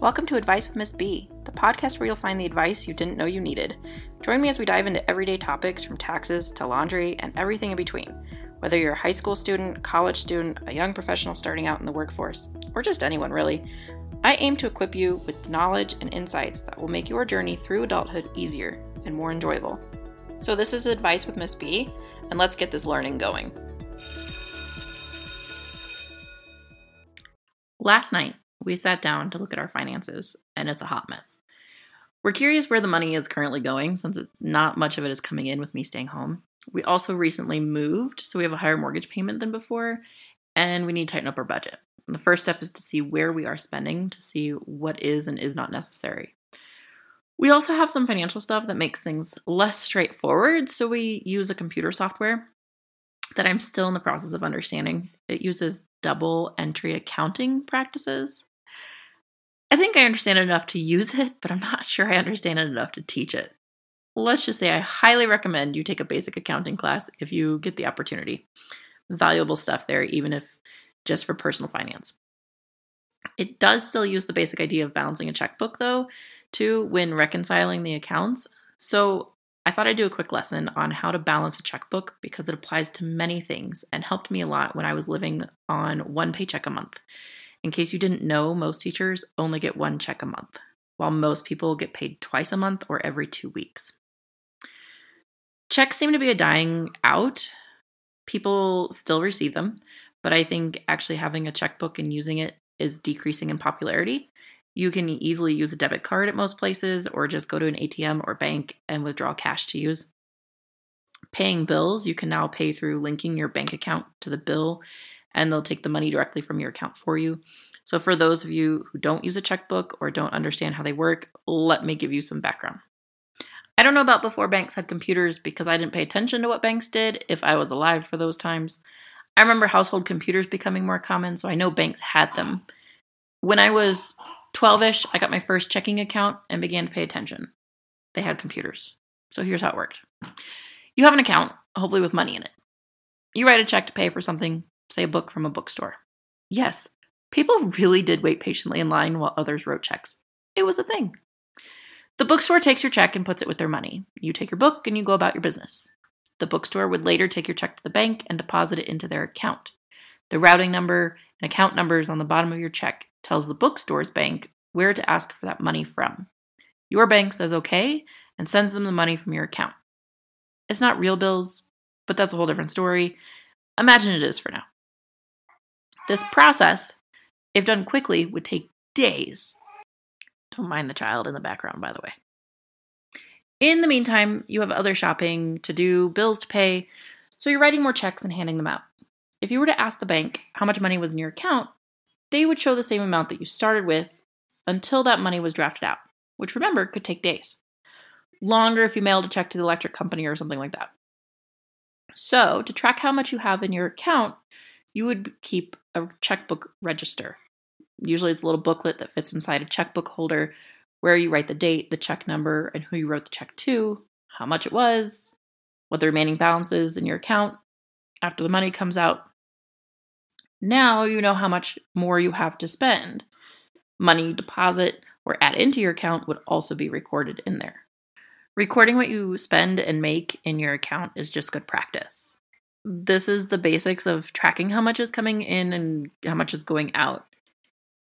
Welcome to Advice with Miss B, the podcast where you'll find the advice you didn't know you needed. Join me as we dive into everyday topics from taxes to laundry and everything in between. Whether you're a high school student, college student, a young professional starting out in the workforce, or just anyone really, I aim to equip you with the knowledge and insights that will make your journey through adulthood easier and more enjoyable. So, this is Advice with Miss B, and let's get this learning going. Last night, we sat down to look at our finances, and it's a hot mess. We're curious where the money is currently going since not much of it is coming in with me staying home. We also recently moved, so we have a higher mortgage payment than before, and we need to tighten up our budget. And the first step is to see where we are spending to see what is and is not necessary. We also have some financial stuff that makes things less straightforward, so we use a computer software that I'm still in the process of understanding. It uses double entry accounting practices. I think I understand enough to use it, but I'm not sure I understand it enough to teach it. Let's just say I highly recommend you take a basic accounting class if you get the opportunity. Valuable stuff there, even if just for personal finance. It does still use the basic idea of balancing a checkbook, though, too, when reconciling the accounts. So I thought I'd do a quick lesson on how to balance a checkbook because it applies to many things and helped me a lot when I was living on one paycheck a month. In case you didn't know, most teachers only get one check a month, while most people get paid twice a month or every two weeks. Checks seem to be a dying out. People still receive them, but I think actually having a checkbook and using it is decreasing in popularity. You can easily use a debit card at most places or just go to an ATM or bank and withdraw cash to use. Paying bills, you can now pay through linking your bank account to the bill and they'll take the money directly from your account for you. So, for those of you who don't use a checkbook or don't understand how they work, let me give you some background. I don't know about before banks had computers because I didn't pay attention to what banks did if I was alive for those times. I remember household computers becoming more common, so I know banks had them. When I was 12 ish, I got my first checking account and began to pay attention. They had computers. So here's how it worked you have an account, hopefully with money in it. You write a check to pay for something, say a book from a bookstore. Yes, people really did wait patiently in line while others wrote checks. It was a thing. The bookstore takes your check and puts it with their money. You take your book and you go about your business. The bookstore would later take your check to the bank and deposit it into their account. The routing number and account numbers on the bottom of your check tells the bookstore's bank where to ask for that money from. Your bank says okay and sends them the money from your account. It's not real bills, but that's a whole different story. Imagine it is for now. This process, if done quickly, would take days. Don't mind the child in the background, by the way. In the meantime, you have other shopping to do, bills to pay, so you're writing more checks and handing them out. If you were to ask the bank how much money was in your account, they would show the same amount that you started with until that money was drafted out, which remember could take days. Longer if you mailed a check to the electric company or something like that. So, to track how much you have in your account, you would keep a checkbook register. Usually, it's a little booklet that fits inside a checkbook holder where you write the date, the check number, and who you wrote the check to, how much it was, what the remaining balance is in your account after the money comes out. Now you know how much more you have to spend. Money deposit or add into your account would also be recorded in there. Recording what you spend and make in your account is just good practice. This is the basics of tracking how much is coming in and how much is going out.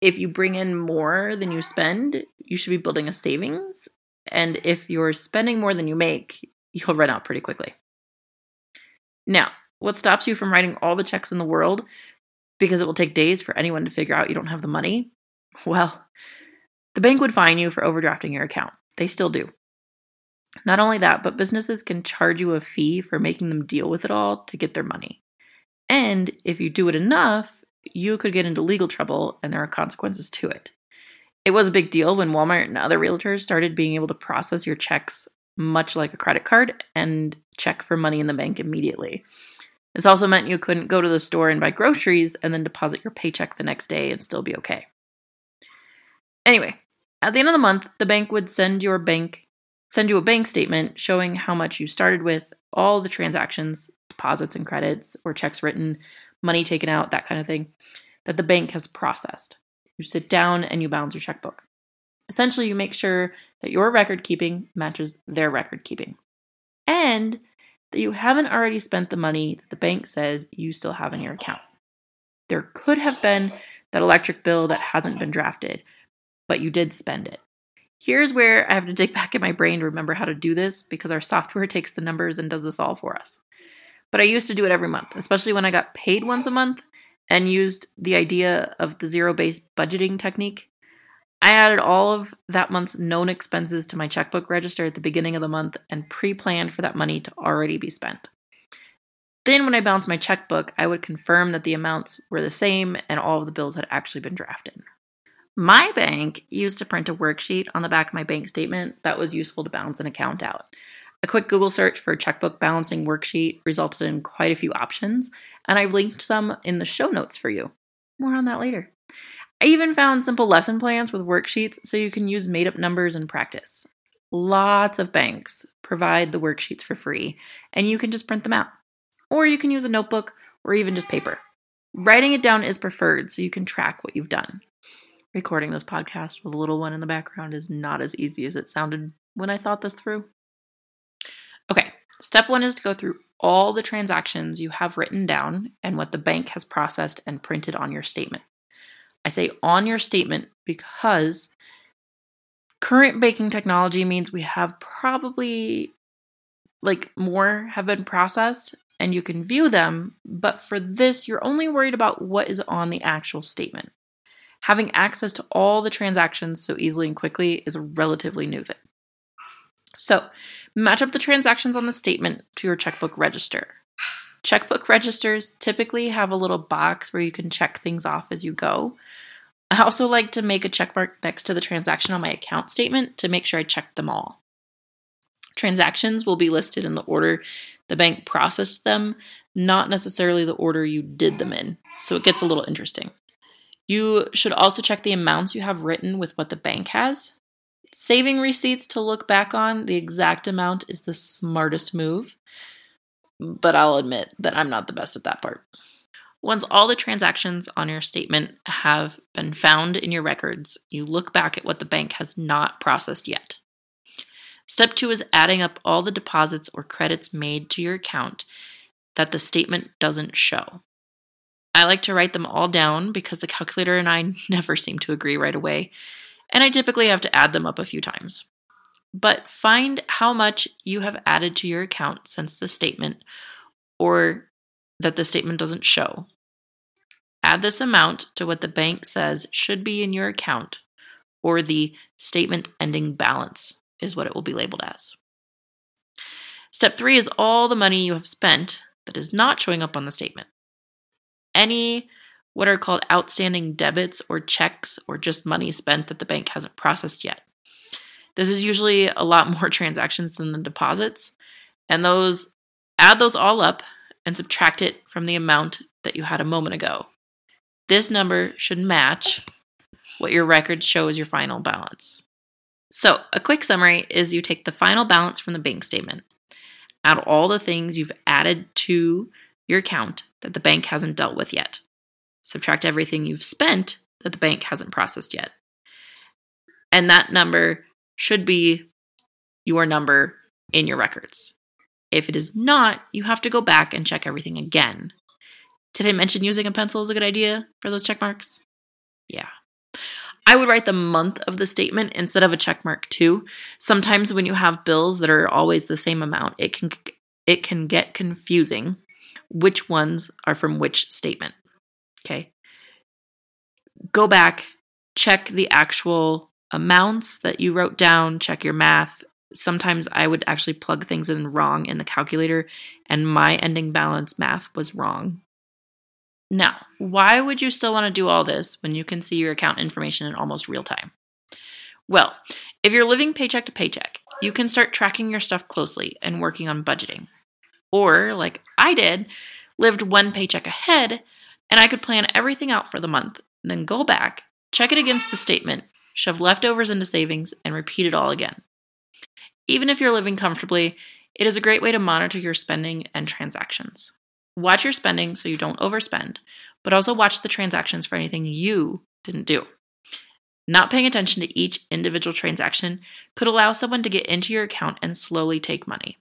If you bring in more than you spend, you should be building a savings. And if you're spending more than you make, you'll run out pretty quickly. Now, what stops you from writing all the checks in the world because it will take days for anyone to figure out you don't have the money? Well, the bank would fine you for overdrafting your account. They still do. Not only that, but businesses can charge you a fee for making them deal with it all to get their money. And if you do it enough, you could get into legal trouble and there are consequences to it. It was a big deal when Walmart and other realtors started being able to process your checks much like a credit card and check for money in the bank immediately. This also meant you couldn't go to the store and buy groceries and then deposit your paycheck the next day and still be okay. Anyway, at the end of the month, the bank would send your bank send you a bank statement showing how much you started with, all the transactions, deposits and credits or checks written, money taken out, that kind of thing that the bank has processed. You sit down and you balance your checkbook. Essentially, you make sure that your record keeping matches their record keeping and that you haven't already spent the money that the bank says you still have in your account. There could have been that electric bill that hasn't been drafted, but you did spend it. Here's where I have to dig back in my brain to remember how to do this because our software takes the numbers and does this all for us. But I used to do it every month, especially when I got paid once a month and used the idea of the zero based budgeting technique. I added all of that month's known expenses to my checkbook register at the beginning of the month and pre planned for that money to already be spent. Then, when I balanced my checkbook, I would confirm that the amounts were the same and all of the bills had actually been drafted. My bank used to print a worksheet on the back of my bank statement that was useful to balance an account out. A quick Google search for checkbook balancing worksheet resulted in quite a few options, and I've linked some in the show notes for you. More on that later. I even found simple lesson plans with worksheets so you can use made up numbers in practice. Lots of banks provide the worksheets for free, and you can just print them out. Or you can use a notebook or even just paper. Writing it down is preferred so you can track what you've done. Recording this podcast with a little one in the background is not as easy as it sounded when I thought this through. Okay, step one is to go through all the transactions you have written down and what the bank has processed and printed on your statement. I say on your statement because current banking technology means we have probably like more have been processed and you can view them, but for this, you're only worried about what is on the actual statement. Having access to all the transactions so easily and quickly is a relatively new thing. So, match up the transactions on the statement to your checkbook register. Checkbook registers typically have a little box where you can check things off as you go. I also like to make a checkmark next to the transaction on my account statement to make sure I checked them all. Transactions will be listed in the order the bank processed them, not necessarily the order you did them in, so it gets a little interesting. You should also check the amounts you have written with what the bank has. Saving receipts to look back on the exact amount is the smartest move, but I'll admit that I'm not the best at that part. Once all the transactions on your statement have been found in your records, you look back at what the bank has not processed yet. Step two is adding up all the deposits or credits made to your account that the statement doesn't show. I like to write them all down because the calculator and I never seem to agree right away, and I typically have to add them up a few times. But find how much you have added to your account since the statement or that the statement doesn't show. Add this amount to what the bank says should be in your account or the statement ending balance is what it will be labeled as. Step three is all the money you have spent that is not showing up on the statement. Any what are called outstanding debits or checks or just money spent that the bank hasn't processed yet. This is usually a lot more transactions than the deposits, and those add those all up and subtract it from the amount that you had a moment ago. This number should match what your records show as your final balance. So, a quick summary is you take the final balance from the bank statement, add all the things you've added to your account that the bank hasn't dealt with yet, subtract everything you've spent that the bank hasn't processed yet. And that number should be your number in your records. If it is not, you have to go back and check everything again. Did I mention using a pencil is a good idea for those check marks? Yeah. I would write the month of the statement instead of a check mark too. Sometimes when you have bills that are always the same amount, it can it can get confusing which ones are from which statement. Okay. Go back, check the actual amounts that you wrote down, check your math. Sometimes I would actually plug things in wrong in the calculator, and my ending balance math was wrong. Now, why would you still want to do all this when you can see your account information in almost real time? Well, if you're living paycheck to paycheck, you can start tracking your stuff closely and working on budgeting. Or, like I did, lived one paycheck ahead and I could plan everything out for the month, then go back, check it against the statement, shove leftovers into savings, and repeat it all again. Even if you're living comfortably, it is a great way to monitor your spending and transactions. Watch your spending so you don't overspend, but also watch the transactions for anything you didn't do. Not paying attention to each individual transaction could allow someone to get into your account and slowly take money.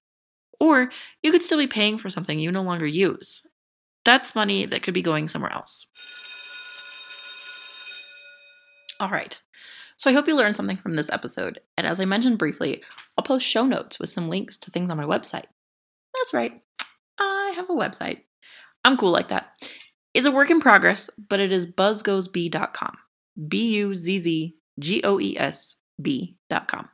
Or you could still be paying for something you no longer use. That's money that could be going somewhere else. All right. So I hope you learned something from this episode. And as I mentioned briefly, I'll post show notes with some links to things on my website. That's right. I have a website. I'm cool like that. It's a work in progress, but it is buzzgoesb.com. B U Z Z G O E S B.com.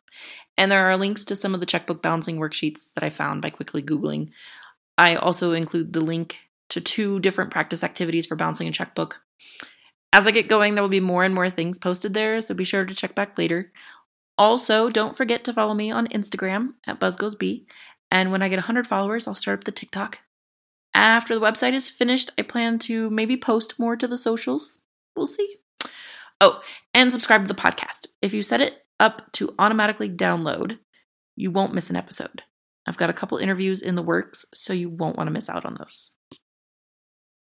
And there are links to some of the checkbook balancing worksheets that I found by quickly Googling. I also include the link to two different practice activities for balancing a checkbook. As I get going, there will be more and more things posted there, so be sure to check back later. Also, don't forget to follow me on Instagram at BuzzGoesB. And when I get 100 followers, I'll start up the TikTok. After the website is finished, I plan to maybe post more to the socials. We'll see. Oh, and subscribe to the podcast. If you said it up to automatically download, you won't miss an episode. I've got a couple interviews in the works, so you won't want to miss out on those.